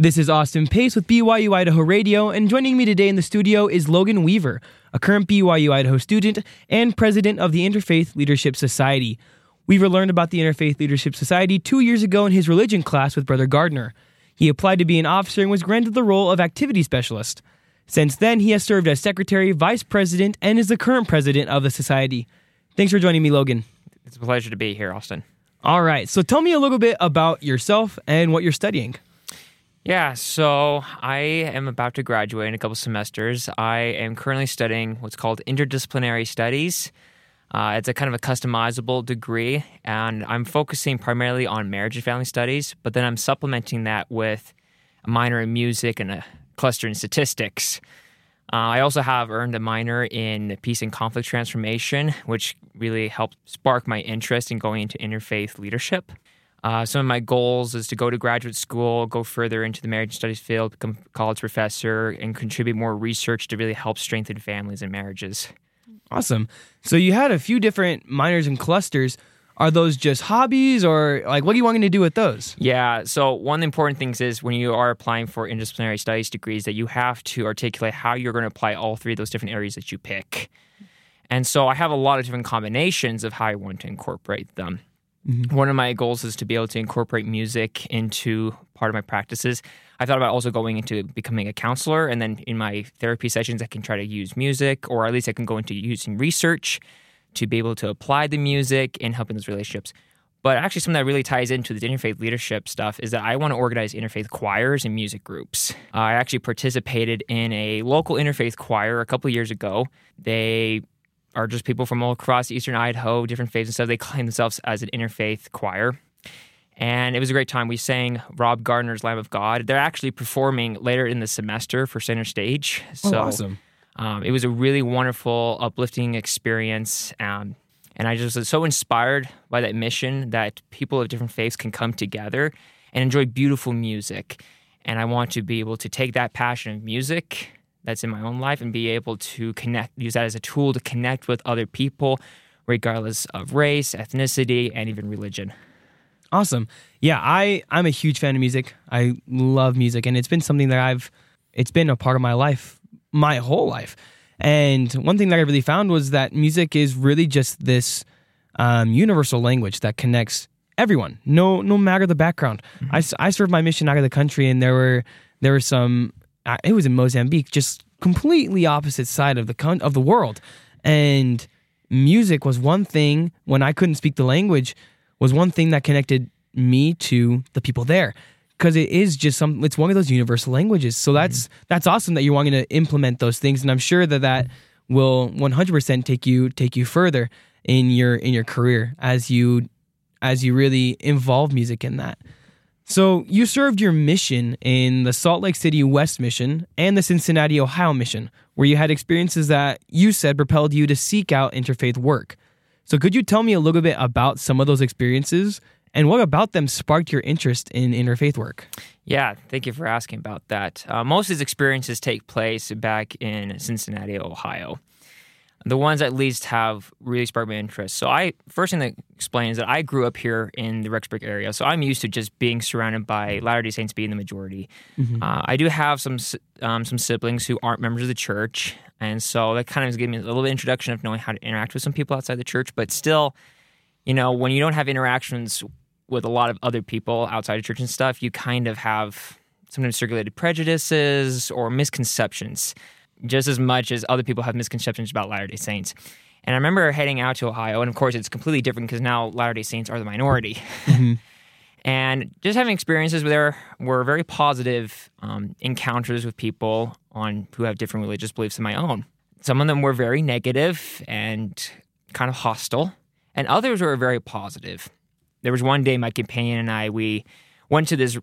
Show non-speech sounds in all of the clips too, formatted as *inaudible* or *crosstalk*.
This is Austin Pace with BYU Idaho Radio, and joining me today in the studio is Logan Weaver, a current BYU Idaho student and president of the Interfaith Leadership Society. Weaver learned about the Interfaith Leadership Society two years ago in his religion class with Brother Gardner. He applied to be an officer and was granted the role of activity specialist. Since then, he has served as secretary, vice president, and is the current president of the society. Thanks for joining me, Logan. It's a pleasure to be here, Austin. All right, so tell me a little bit about yourself and what you're studying. Yeah, so I am about to graduate in a couple semesters. I am currently studying what's called interdisciplinary studies. Uh, it's a kind of a customizable degree, and I'm focusing primarily on marriage and family studies, but then I'm supplementing that with a minor in music and a cluster in statistics. Uh, I also have earned a minor in peace and conflict transformation, which really helped spark my interest in going into interfaith leadership. Uh, some of my goals is to go to graduate school, go further into the marriage studies field, become a college professor, and contribute more research to really help strengthen families and marriages. Awesome. So you had a few different minors and clusters. Are those just hobbies or like what are you wanting to do with those? Yeah. So one of the important things is when you are applying for interdisciplinary studies degrees that you have to articulate how you're going to apply all three of those different areas that you pick. And so I have a lot of different combinations of how I want to incorporate them. Mm-hmm. One of my goals is to be able to incorporate music into part of my practices. I thought about also going into becoming a counselor, and then in my therapy sessions, I can try to use music, or at least I can go into using research to be able to apply the music and help in those relationships. But actually, something that really ties into the interfaith leadership stuff is that I want to organize interfaith choirs and music groups. I actually participated in a local interfaith choir a couple years ago. They are just people from all across eastern Idaho, different faiths and stuff. They claim themselves as an interfaith choir. And it was a great time. We sang Rob Gardner's Lamb of God. They're actually performing later in the semester for center stage. Oh, so oh, awesome. Um, it was a really wonderful, uplifting experience. Um, and I just was so inspired by that mission that people of different faiths can come together and enjoy beautiful music. And I want to be able to take that passion of music that's in my own life and be able to connect, use that as a tool to connect with other people, regardless of race, ethnicity, and even religion. Awesome. Yeah, I I'm a huge fan of music. I love music, and it's been something that I've it's been a part of my life, my whole life. And one thing that I really found was that music is really just this um, universal language that connects everyone, no no matter the background. Mm-hmm. I, I served my mission out of the country, and there were there were some it was in Mozambique, just completely opposite side of the con- of the world, and music was one thing. When I couldn't speak the language was one thing that connected me to the people there. Because it is just some it's one of those universal languages. So that's mm-hmm. that's awesome that you're wanting to implement those things. And i'm sure that that will 100% take you take you further in your in your career as you as you really involve music in that so, you served your mission in the Salt Lake City West mission and the Cincinnati, Ohio mission, where you had experiences that you said propelled you to seek out interfaith work. So, could you tell me a little bit about some of those experiences and what about them sparked your interest in interfaith work? Yeah, thank you for asking about that. Uh, most of these experiences take place back in Cincinnati, Ohio the ones at least have really sparked my interest. So I first thing to explain is that I grew up here in the Rexburg area, so I'm used to just being surrounded by Latter Day Saints being the majority. Mm-hmm. Uh, I do have some um, some siblings who aren't members of the church, and so that kind of gives me a little bit of introduction of knowing how to interact with some people outside the church. But still, you know, when you don't have interactions with a lot of other people outside of church and stuff, you kind of have sometimes circulated prejudices or misconceptions just as much as other people have misconceptions about Latter day Saints. And I remember heading out to Ohio, and of course, it's completely different because now Latter day Saints are the minority. Mm-hmm. *laughs* and just having experiences there were very positive um, encounters with people on who have different religious beliefs than my own. Some of them were very negative and kind of hostile, and others were very positive. There was one day my companion and I we went to this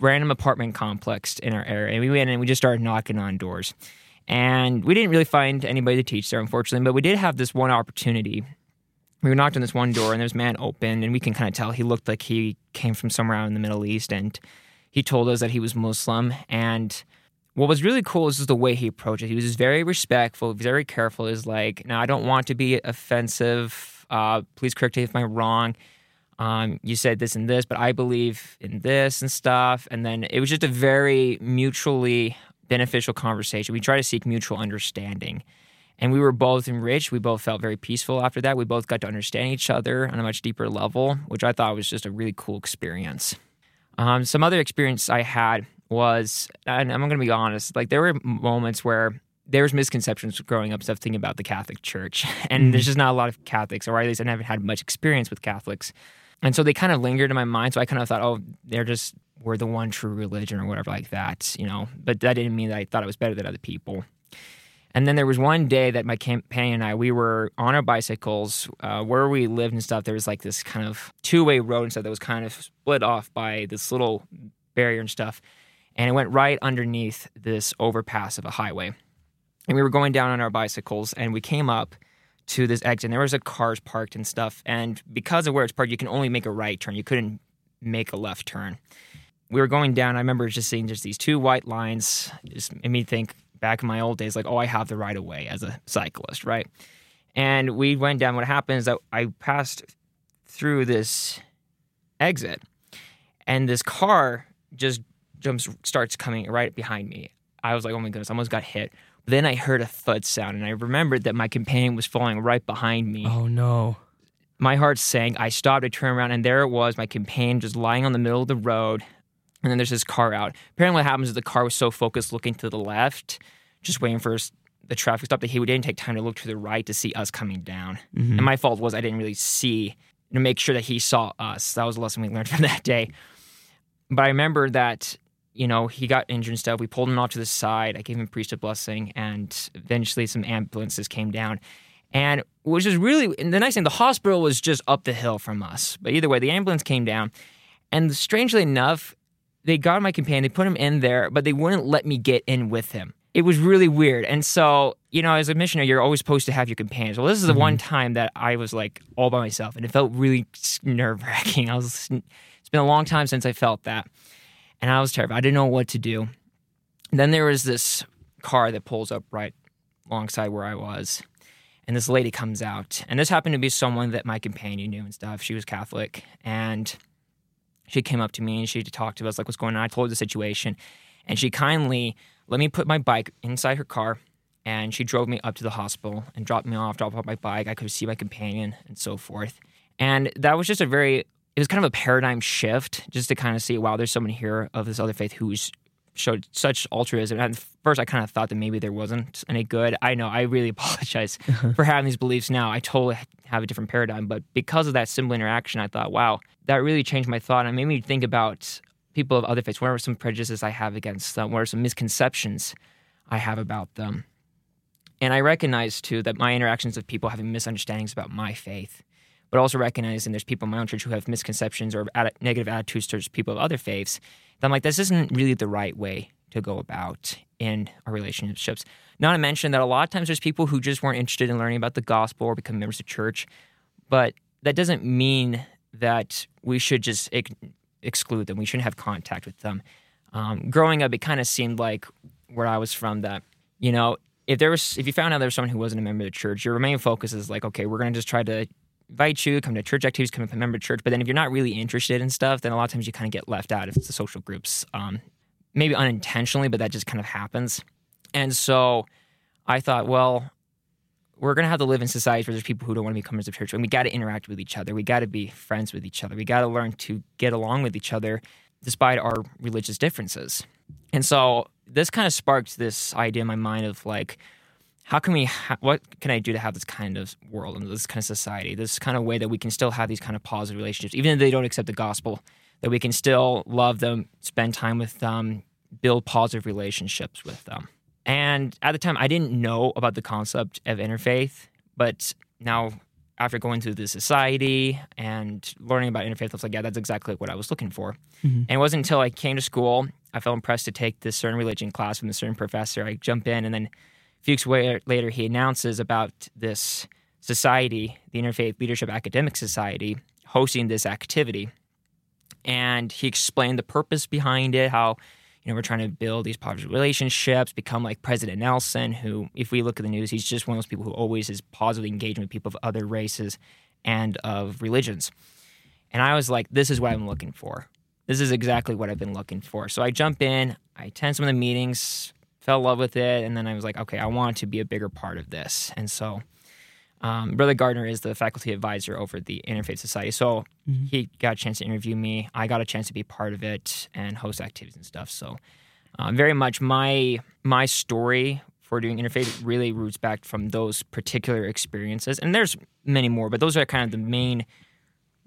random apartment complex in our area, and we went and we just started knocking on doors. And we didn't really find anybody to teach there, unfortunately, but we did have this one opportunity. We were knocked on this one door, and this man opened, and we can kind of tell he looked like he came from somewhere out in the Middle East. And he told us that he was Muslim. And what was really cool is just the way he approached it. He was just very respectful, very careful. Is like, now I don't want to be offensive. Uh, please correct me if I'm wrong. Um, you said this and this, but I believe in this and stuff. And then it was just a very mutually beneficial conversation. We tried to seek mutual understanding. And we were both enriched. We both felt very peaceful after that. We both got to understand each other on a much deeper level, which I thought was just a really cool experience. Um, some other experience I had was, and I'm going to be honest, like there were moments where there was misconceptions growing up, stuff thinking about the Catholic Church, *laughs* and mm-hmm. there's just not a lot of Catholics, or at least I haven't had much experience with Catholics, and so they kind of lingered in my mind. So I kind of thought, oh, they're just we're the one true religion or whatever like that, you know. But that didn't mean that I thought it was better than other people. And then there was one day that my companion and I, we were on our bicycles uh, where we lived and stuff. There was like this kind of two way road and stuff that was kind of split off by this little barrier and stuff. And it went right underneath this overpass of a highway. And we were going down on our bicycles and we came up to this exit and there was a cars parked and stuff. And because of where it's parked, you can only make a right turn. You couldn't make a left turn. We were going down. I remember just seeing just these two white lines. Just made me think back in my old days, like, oh, I have the right of way as a cyclist, right? And we went down. What happened is that I passed through this exit, and this car just jumps, starts coming right behind me. I was like, oh my goodness, I almost got hit. Then I heard a thud sound, and I remembered that my companion was falling right behind me. Oh no. My heart sank. I stopped, I turned around, and there it was, my companion just lying on the middle of the road. And then there's this car out. Apparently, what happens is the car was so focused looking to the left, just waiting for the traffic stop, that he didn't take time to look to the right to see us coming down. Mm-hmm. And my fault was I didn't really see to make sure that he saw us. That was a lesson we learned *laughs* from that day. But I remember that you know, he got injured and stuff. We pulled him off to the side. I gave him a priesthood blessing, and eventually some ambulances came down. And which is really the nice thing, the hospital was just up the hill from us. But either way, the ambulance came down, and strangely enough, they got my companion, they put him in there, but they wouldn't let me get in with him. It was really weird. And so, you know, as a missionary, you're always supposed to have your companions. Well, this is the mm-hmm. one time that I was like all by myself, and it felt really nerve wracking. *laughs* I was, it's been a long time since I felt that and I was terrified. I didn't know what to do. And then there was this car that pulls up right alongside where I was, and this lady comes out, and this happened to be someone that my companion knew and stuff. She was Catholic, and she came up to me and she talked to us like what's going on. I told her the situation, and she kindly let me put my bike inside her car, and she drove me up to the hospital and dropped me off, dropped off my bike. I could see my companion and so forth. And that was just a very it was kind of a paradigm shift just to kind of see, wow, there's someone here of this other faith who's showed such altruism. And at first, I kind of thought that maybe there wasn't any good. I know I really *laughs* apologize *laughs* for having these beliefs now. I totally have a different paradigm, but because of that simple interaction, I thought, wow, that really changed my thought and made me think about people of other faiths. What are some prejudices I have against them? What are some misconceptions I have about them? And I recognize too that my interactions with people having misunderstandings about my faith but also recognizing there's people in my own church who have misconceptions or ad- negative attitudes towards people of other faiths. That I'm like, this isn't really the right way to go about in our relationships. Not to mention that a lot of times there's people who just weren't interested in learning about the gospel or become members of church, but that doesn't mean that we should just ex- exclude them. We shouldn't have contact with them. Um, growing up, it kind of seemed like where I was from that, you know, if there was, if you found out there was someone who wasn't a member of the church, your main focus is like, okay, we're going to just try to invite you, come to church activities, come to a member church. But then if you're not really interested in stuff, then a lot of times you kind of get left out of the social groups. Um, maybe unintentionally, but that just kind of happens. And so I thought, well, we're going to have to live in societies where there's people who don't want to be members of church, and we got to interact with each other. We got to be friends with each other. We got to learn to get along with each other despite our religious differences. And so this kind of sparked this idea in my mind of like, how can we ha- what can i do to have this kind of world and this kind of society this kind of way that we can still have these kind of positive relationships even if they don't accept the gospel that we can still love them spend time with them build positive relationships with them? And at the time i didn't know about the concept of interfaith but now after going through the society and learning about interfaith i was like yeah that's exactly what i was looking for. Mm-hmm. and it wasn't until i came to school i felt impressed to take this certain religion class from a certain professor. I jump in and then few weeks later, he announces about this society, the Interfaith Leadership Academic Society, hosting this activity. And he explained the purpose behind it, how you know we're trying to build these positive relationships, become like President Nelson, who, if we look at the news, he's just one of those people who always is positively engaging with people of other races and of religions. And I was like, this is what I'm looking for. This is exactly what I've been looking for. So I jump in, I attend some of the meetings, fell in love with it, and then I was like, okay, I want to be a bigger part of this. And so um, Brother Gardner is the faculty advisor over the Interfaith Society. So mm-hmm. he got a chance to interview me. I got a chance to be part of it and host activities and stuff. So uh, very much my my story for doing interfaith really roots back from those particular experiences. And there's many more, but those are kind of the main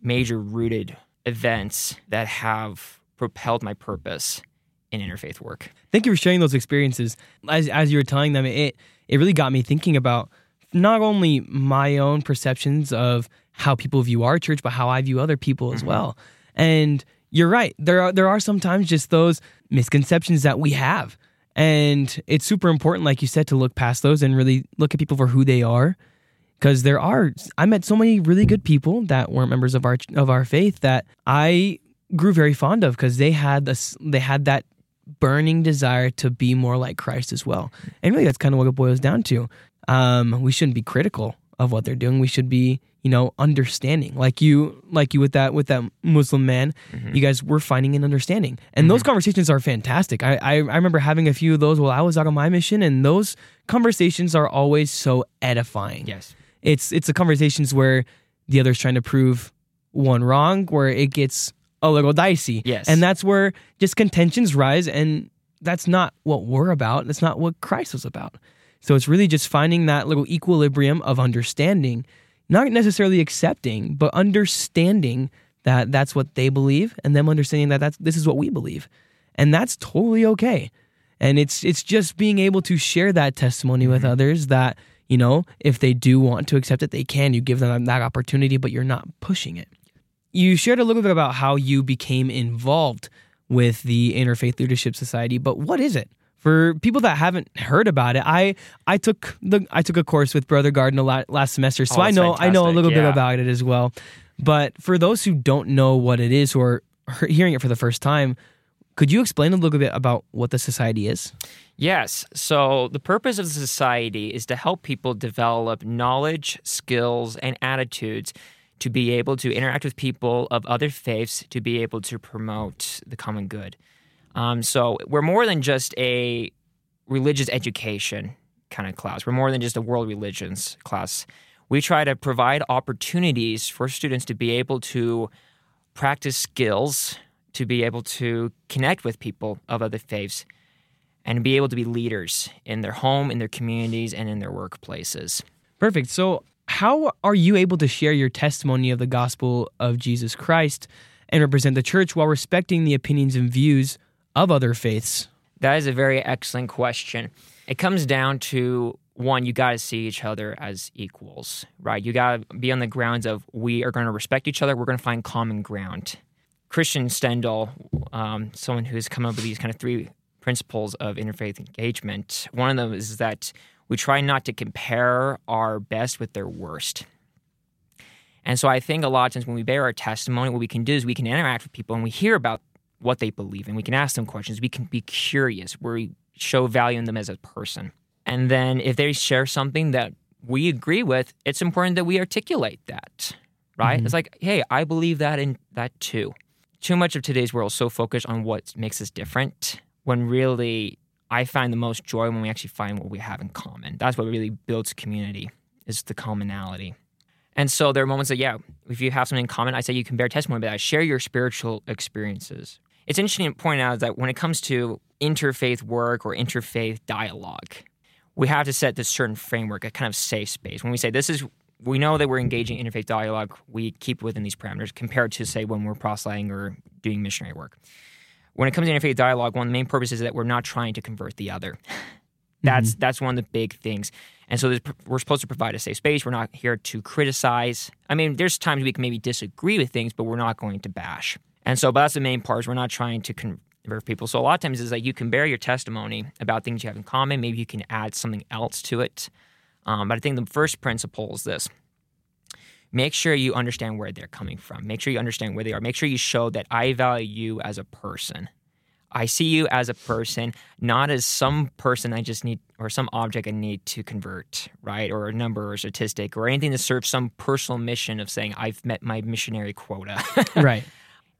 major rooted events that have propelled my purpose in interfaith work. Thank you for sharing those experiences. As as you were telling them, it it really got me thinking about not only my own perceptions of how people view our church, but how I view other people as mm-hmm. well. And you're right. There are there are sometimes just those misconceptions that we have. And it's super important, like you said, to look past those and really look at people for who they are. Because there are, I met so many really good people that weren't members of our of our faith that I grew very fond of because they had this, they had that burning desire to be more like Christ as well. And really, that's kind of what it boils down to um, we shouldn't be critical of what they're doing. We should be, you know, understanding. Like you, like you with that with that Muslim man, mm-hmm. you guys were finding an understanding, and mm-hmm. those conversations are fantastic. I, I I remember having a few of those while I was out on my mission, and those conversations are always so edifying. Yes, it's it's the conversations where the other's trying to prove one wrong, where it gets a little dicey. Yes, and that's where just contentions rise, and that's not what we're about. That's not what Christ was about. So it's really just finding that little equilibrium of understanding, not necessarily accepting, but understanding that that's what they believe and them understanding that that's this is what we believe. And that's totally okay. And it's it's just being able to share that testimony with mm-hmm. others that, you know, if they do want to accept it, they can. You give them that opportunity, but you're not pushing it. You shared a little bit about how you became involved with the Interfaith Leadership Society, but what is it? for people that haven't heard about it, I I took the I took a course with Brother Gardner last semester, so oh, I know fantastic. I know a little yeah. bit about it as well. But for those who don't know what it is or hearing it for the first time, could you explain a little bit about what the society is? Yes. So, the purpose of the society is to help people develop knowledge, skills, and attitudes to be able to interact with people of other faiths to be able to promote the common good. Um, so we're more than just a religious education kind of class. We're more than just a world religions class. We try to provide opportunities for students to be able to practice skills, to be able to connect with people of other faiths, and be able to be leaders in their home, in their communities, and in their workplaces. Perfect. So, how are you able to share your testimony of the gospel of Jesus Christ and represent the church while respecting the opinions and views of other faiths? That is a very excellent question. It comes down to one, you got to see each other as equals, right? You got to be on the grounds of we are going to respect each other, we're going to find common ground. Krister Stendahl, um, someone who's come up with these kind of three principles of interfaith engagement, one of them is that we try not to compare our best with their worst. And so I think a lot of times when we bear our testimony, what we can do is we can interact with people and we hear about what they believe in. We can ask them questions. We can be curious. We show value in them as a person. And then if they share something that we agree with, it's important that we articulate that, right? Mm-hmm. It's like, hey, I believe that in that too. Too much of today's world is so focused on what makes us different when really I find the most joy when we actually find what we have in common. That's what really builds community is the commonality. And so there are moments that, yeah, if you have something in common, I say you can bear testimony, but I share your spiritual experiences. It's interesting to point out that when it comes to interfaith work or interfaith dialogue, we have to set this certain framework, a kind of safe space. When we say this is, we know that we're engaging interfaith dialogue, we keep within these parameters compared to, say, when we're proselyting or doing missionary work. When it comes to interfaith dialogue, one of the main purposes is that we're not trying to convert the other. That's mm-hmm. that's one of the big things. And so we're supposed to provide a safe space. We're not here to criticize. I mean, there's times we can maybe disagree with things, but we're not going to bash. And so, but that's the main part. Is we're not trying to convert people. So a lot of times is like you can bear your testimony about things you have in common. Maybe you can add something else to it. Um, but I think the first principle is this: make sure you understand where they're coming from. Make sure you understand where they are. Make sure you show that I value you as a person. I see you as a person, not as some person I just need or some object I need to convert, right? Or a number or a statistic or anything to serve some personal mission of saying I've met my missionary quota. *laughs* right.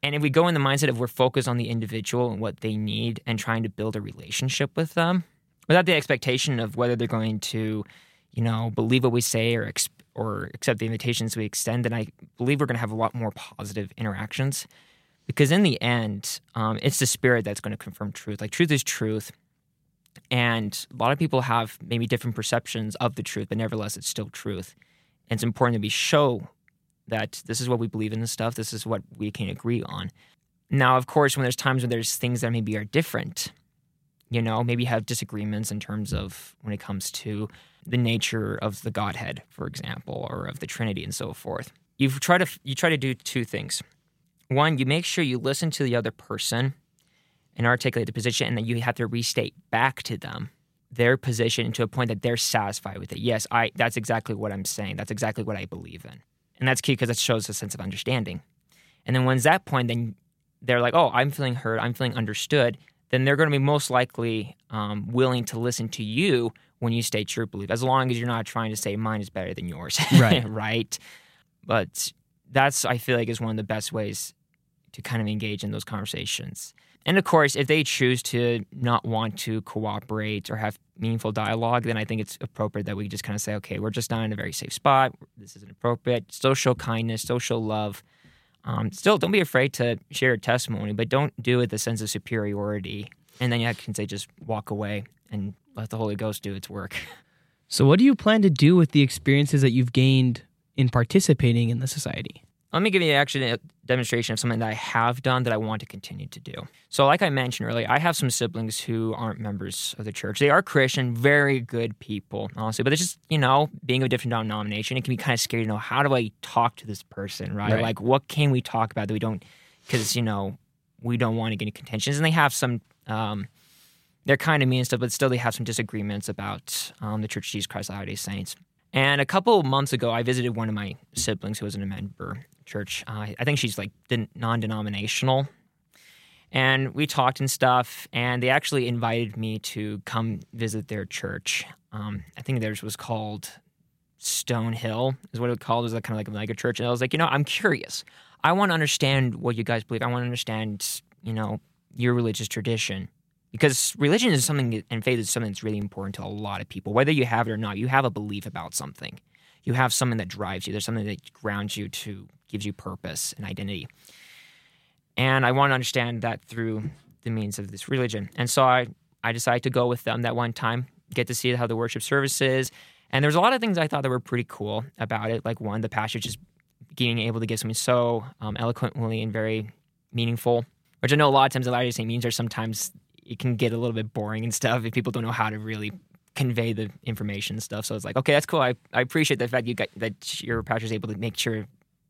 And if we go in the mindset of we're focused on the individual and what they need and trying to build a relationship with them without the expectation of whether they're going to, you know, believe what we say or ex- or accept the invitations we extend, then I believe we're going to have a lot more positive interactions. Because in the end, um, it's the spirit that's going to confirm truth. Like truth is truth. And a lot of people have maybe different perceptions of the truth, but nevertheless, it's still truth. And it's important that we show that this is what we believe in this stuff. This is what we can agree on. Now, of course, when there's times when there's things that maybe are different, you know, maybe have disagreements in terms of when it comes to the nature of the Godhead, for example, or of the Trinity and so forth. You try to you try to do two things. One, you make sure you listen to the other person and articulate the position, and then you have to restate back to them their position to a point that they're satisfied with it. Yes, I that's exactly what I'm saying. That's exactly what I believe in. And that's key because it shows a sense of understanding. And then when's that point, then they're like, oh, I'm feeling heard, I'm feeling understood. Then they're going to be most likely um, willing to listen to you when you state your belief, as long as you're not trying to say mine is better than yours. *laughs* Right. right. But that's, I feel like, is one of the best ways to kind of engage in those conversations. And of course, if they choose to not want to cooperate or have meaningful dialogue, then I think it's appropriate that we just kind of say, okay, we're just not in a very safe spot. This isn't appropriate. Still show kindness, still show love. Um, still, don't be afraid to share your testimony, but don't do it with a sense of superiority. And then you can say, just walk away and let the Holy Ghost do its work. *laughs* So, what do you plan to do with the experiences that you've gained in participating in the society? Let me give you actually a demonstration of something that I have done that I want to continue to do. So, like I mentioned earlier, I have some siblings who aren't members of the church. They are Christian, very good people, honestly, but it's just, you know, being of a different denomination, it can be kind of scary to know how do I talk to this person, right? Right. Like, what can we talk about that we don't, because, you know, we don't want to get into contentions. And they have some, um, they're kind of mean and stuff, but still they have some disagreements about um, the Church of Jesus Christ of Latter-day Saints. And a couple months ago, I visited one of my siblings who wasn't a member church. Uh, I think she's like non-denominational, and we talked and stuff. And they actually invited me to come visit their church. Um, I think theirs was called Stone Hill, is what it was called. It was kind of like a mega church. And I was like, you know, I'm curious. I want to understand what you guys believe. I want to understand, you know, your religious tradition because religion is something and faith is something that's really important to a lot of people. Whether you have it or not you have a belief about something. You have something that drives you. There's something that grounds you to gives you purpose and identity. And i want to understand that through the means of this religion. And so i i decided to go with them that one time get to see how the worship service is. And there's a lot of things i thought that were pretty cool about it. Like one the pastor just being able to give something so um, eloquently and very meaningful which i know a lot of times a the latter day means are sometimes it can get a little bit boring and stuff if people don't know how to really convey the information and stuff. So it's like, okay, that's cool. I, I appreciate the fact you got that your pastor's able to make sure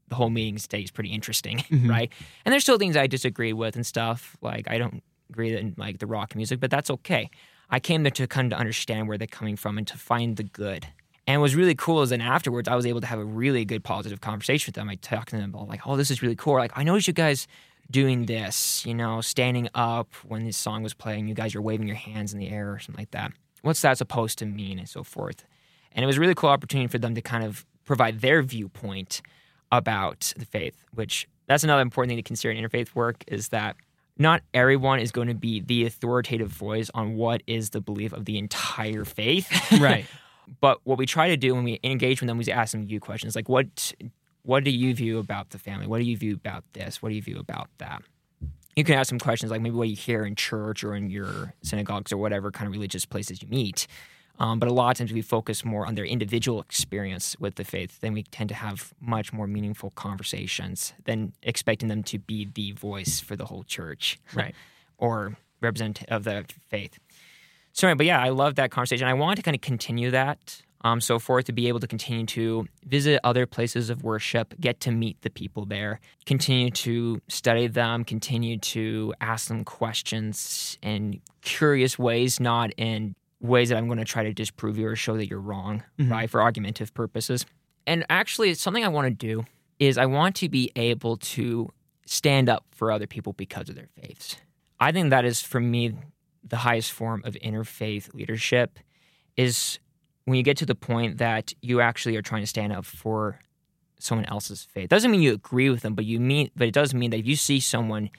the whole meeting stays pretty interesting, *laughs* Mhm. right? And there's still things I disagree with and stuff. Like I don't agree in like the rock music, but that's okay. I came there to kind of understand where they're coming from and to find the good. And what's really cool is then afterwards I was able to have a really good positive conversation with them. I talked to them about like, oh, this is really cool. Like I noticed you guys doing this, you know, standing up when this song was playing, you guys are waving your hands in the air or something like that. What's that supposed to mean and so forth. And it was a really cool opportunity for them to kind of provide their viewpoint about the faith, which that's another important thing to consider in interfaith work is that not everyone is going to be the authoritative voice on what is the belief of the entire faith. Right. *laughs* but what we try to do when we engage with them is ask them you questions like what what do you view about the family? What do you view about this? What do you view about that? You can ask some questions like maybe what you hear in church or in your synagogues or whatever kind of religious places you meet. Um, but a lot of times we focus more on their individual experience with the faith. Then we tend to have much more meaningful conversations than expecting them to be the voice for the whole church *laughs* Right. or representative of the faith. So, anyway, but yeah, I love that conversation. I want to kind of continue that, um, so forth, to be able to continue to visit other places of worship, get to meet the people there, continue to study them, continue to ask them questions in curious ways, not in ways that I'm going to try to disprove you or show that you're wrong, Mhm. right, for argumentative purposes. And actually, something I want to do is I want to be able to stand up for other people because of their faiths. I think that is for me the highest form of interfaith leadership is when you get to the point that you actually are trying to stand up for someone else's faith. Doesn't mean you agree with them, but you mean but it does mean that if you see someone,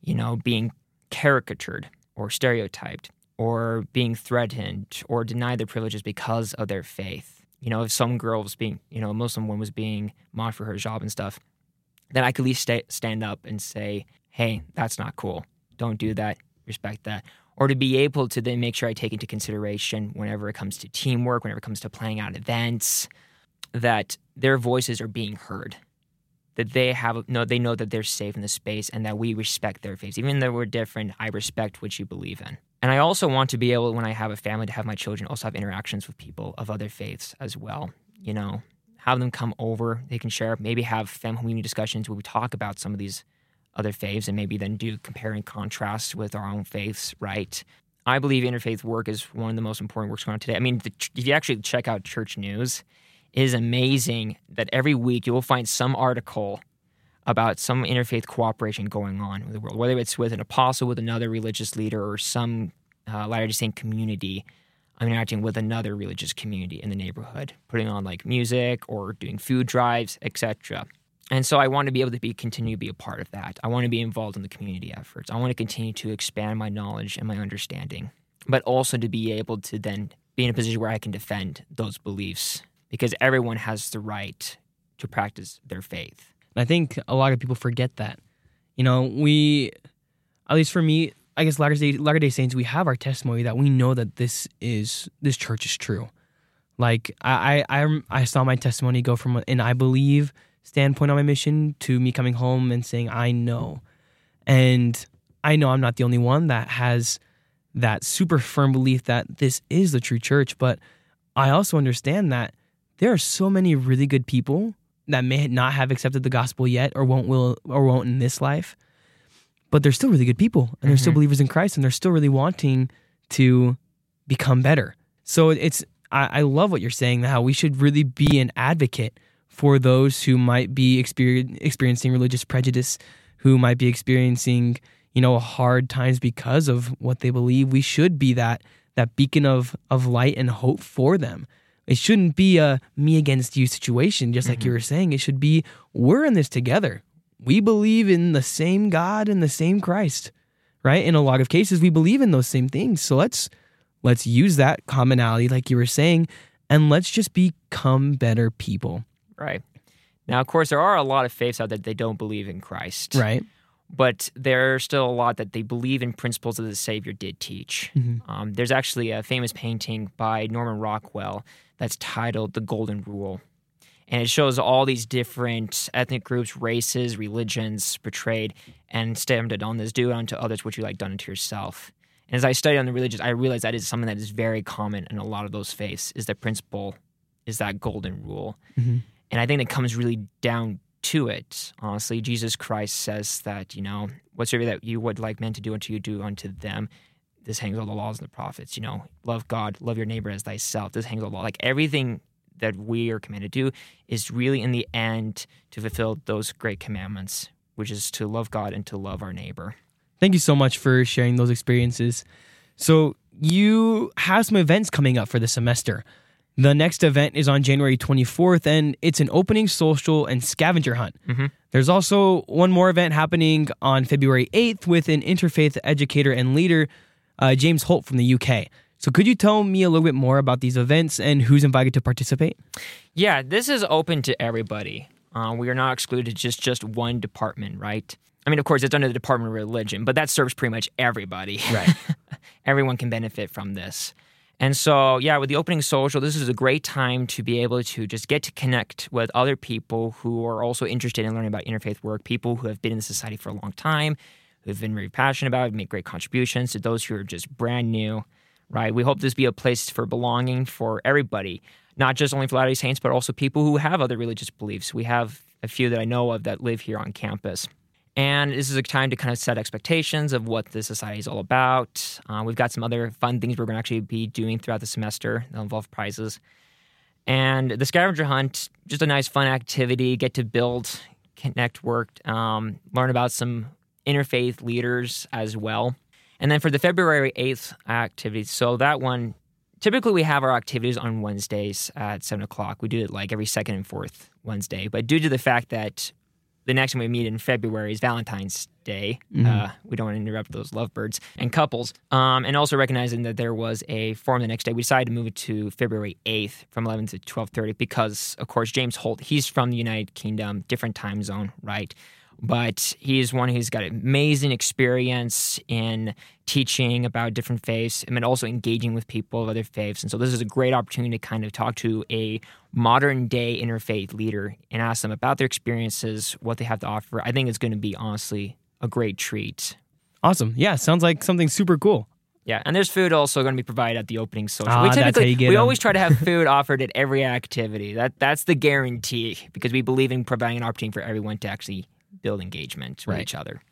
you know, being caricatured or stereotyped or being threatened or denied their privileges because of their faith. You know, if some girl was being, you know, a Muslim woman was being mocked for her job and stuff, then I could at least stand up and say, hey, that's not cool. Don't do that. Respect that. Or to be able to then make sure I take into consideration whenever it comes to teamwork, whenever it comes to planning out events, that their voices are being heard. That they have no, they know that they're safe in the space and that we respect their faiths. Even though we're different, I respect what you believe in. And I also want to be able, when I have a family, to have my children also have interactions with people of other faiths as well. You know, have them come over. They can share, maybe have family discussions where we talk about some of these other faiths and maybe then do compare and contrast with our own faiths, right? I believe interfaith work is one of the most important works going on today. I mean, the, if you actually check out church news, it is amazing that every week you will find some article about some interfaith cooperation going on in the world, whether it's with an apostle, with another religious leader, or some uh, Latter-day Saint community interacting with another religious community in the neighborhood, putting on like music or doing food drives, etc. And so I want to be able to be continue to be a part of that. I want to be involved in the community efforts. I want to continue to expand my knowledge and my understanding, but also to be able to then be in a position where I can defend those beliefs because everyone has the right to practice their faith. I think a lot of people forget that. You know, we, at least for me, I guess Latter Day Latter Day Saints, we have our testimony that we know that this is this church is true. Like I I I saw my testimony go from and I believe standpoint on my mission to me coming home and saying I know, and I know I'm not the only one that has that super firm belief that this is the true church. But I also understand that there are so many really good people that may not have accepted the gospel yet or won't will or won't in this life but they're still really good people and they're mm-hmm. still believers in christ and they're still really wanting to become better so it's I, I, love what you're saying how we should really be an advocate for those who might be experiencing religious prejudice who might be experiencing you know hard times because of what they believe we should be that that beacon of of light and hope for them it shouldn't be a me against you situation, just like mm-hmm. you were saying. It should be we're in this together. We believe in the same God and the same Christ, right? In a lot of cases, we believe in those same things. So let's let's use that commonality, like you were saying, and let's just become better people. Right. Now, of course, there are a lot of faiths out there that they don't believe in Christ. Right but there's still a lot that they believe in principles that the Savior did teach. Mm-hmm. Um, there's actually a famous painting by Norman Rockwell that's titled The Golden Rule. And it shows all these different ethnic groups, races, religions portrayed and stamped on this do unto others what you like done unto yourself. And as I study on the religions, I realize that is something that is very common in a lot of those faiths is the principle, is that golden rule. Mm-hmm. And I think it comes really down to it. Honestly, Jesus Christ says that, you know, whatsoever that you would like men to do unto you, do unto them. This hangs all the laws and the prophets, you know, love God, love your neighbor as thyself. This hangs all the law. Like everything that we are commanded to do is really in the end to fulfill those great commandments, which is to love God and to love our neighbor. Thank you so much for sharing those experiences. So, you have some events coming up for the semester. The next event is on January 24th, and it's an opening social and scavenger hunt. Mm-hmm. There's also one more event happening on February 8th with an interfaith educator and leader, uh, James Holt from the UK. So, could you tell me a little bit more about these events and who's invited to participate? Yeah, this is open to everybody. Uh, we are not excluded just just one department, right? I mean, of course, it's under the Department of Religion, but that serves pretty much everybody. Right. *laughs* Everyone can benefit from this. And so, yeah, with the opening social, this is a great time to be able to just get to connect with other people who are also interested in learning about interfaith work, people who have been in the society for a long time, who've been very passionate about it, make great contributions to those who are just brand new, right? We hope this be a place for belonging for everybody, not just only for Latter-day Saints, but also people who have other religious beliefs. We have a few that I know of that live here on campus. And this is a time to kind of set expectations of what the society is all about. Uh, we've got some other fun things we're going to actually be doing throughout the semester that involve prizes. And the scavenger hunt, just a nice fun activity, get to build, connect, work, um, learn about some interfaith leaders as well. And then for the February 8th activities, so that one, typically we have our activities on Wednesdays at 7 o'clock. We do it like every second and fourth Wednesday. But due to the fact that the next time we meet in February is Valentine's Day. Mm-hmm. Uh, we don't want to interrupt those lovebirds and couples. Um, and also recognizing that there was a forum the next day, we decided to move it to February 8th from 11 to 12:30 because, of course, James Holt, he's from the United Kingdom, different time zone, right? But he's one who's got amazing experience in teaching about different faiths and also engaging with people of other faiths. And so this is a great opportunity to kind of talk to a modern day interfaith leader and ask them about their experiences, what they have to offer. I think it's going to be honestly a great treat. Awesome. Yeah, sounds like something super cool. Yeah, and there's food also going to be provided at the opening social. Ah, we typically we them. always try to have *laughs* food offered at every activity. That that's the guarantee because we believe in providing an opportunity for everyone to actually build engagement with right. each other.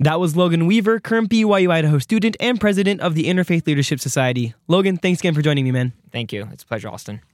That was Logan Weaver, current BYU Idaho student and president of the Interfaith Leadership Society. Logan, thanks again for joining me, man. Thank you. It's a pleasure, Austin.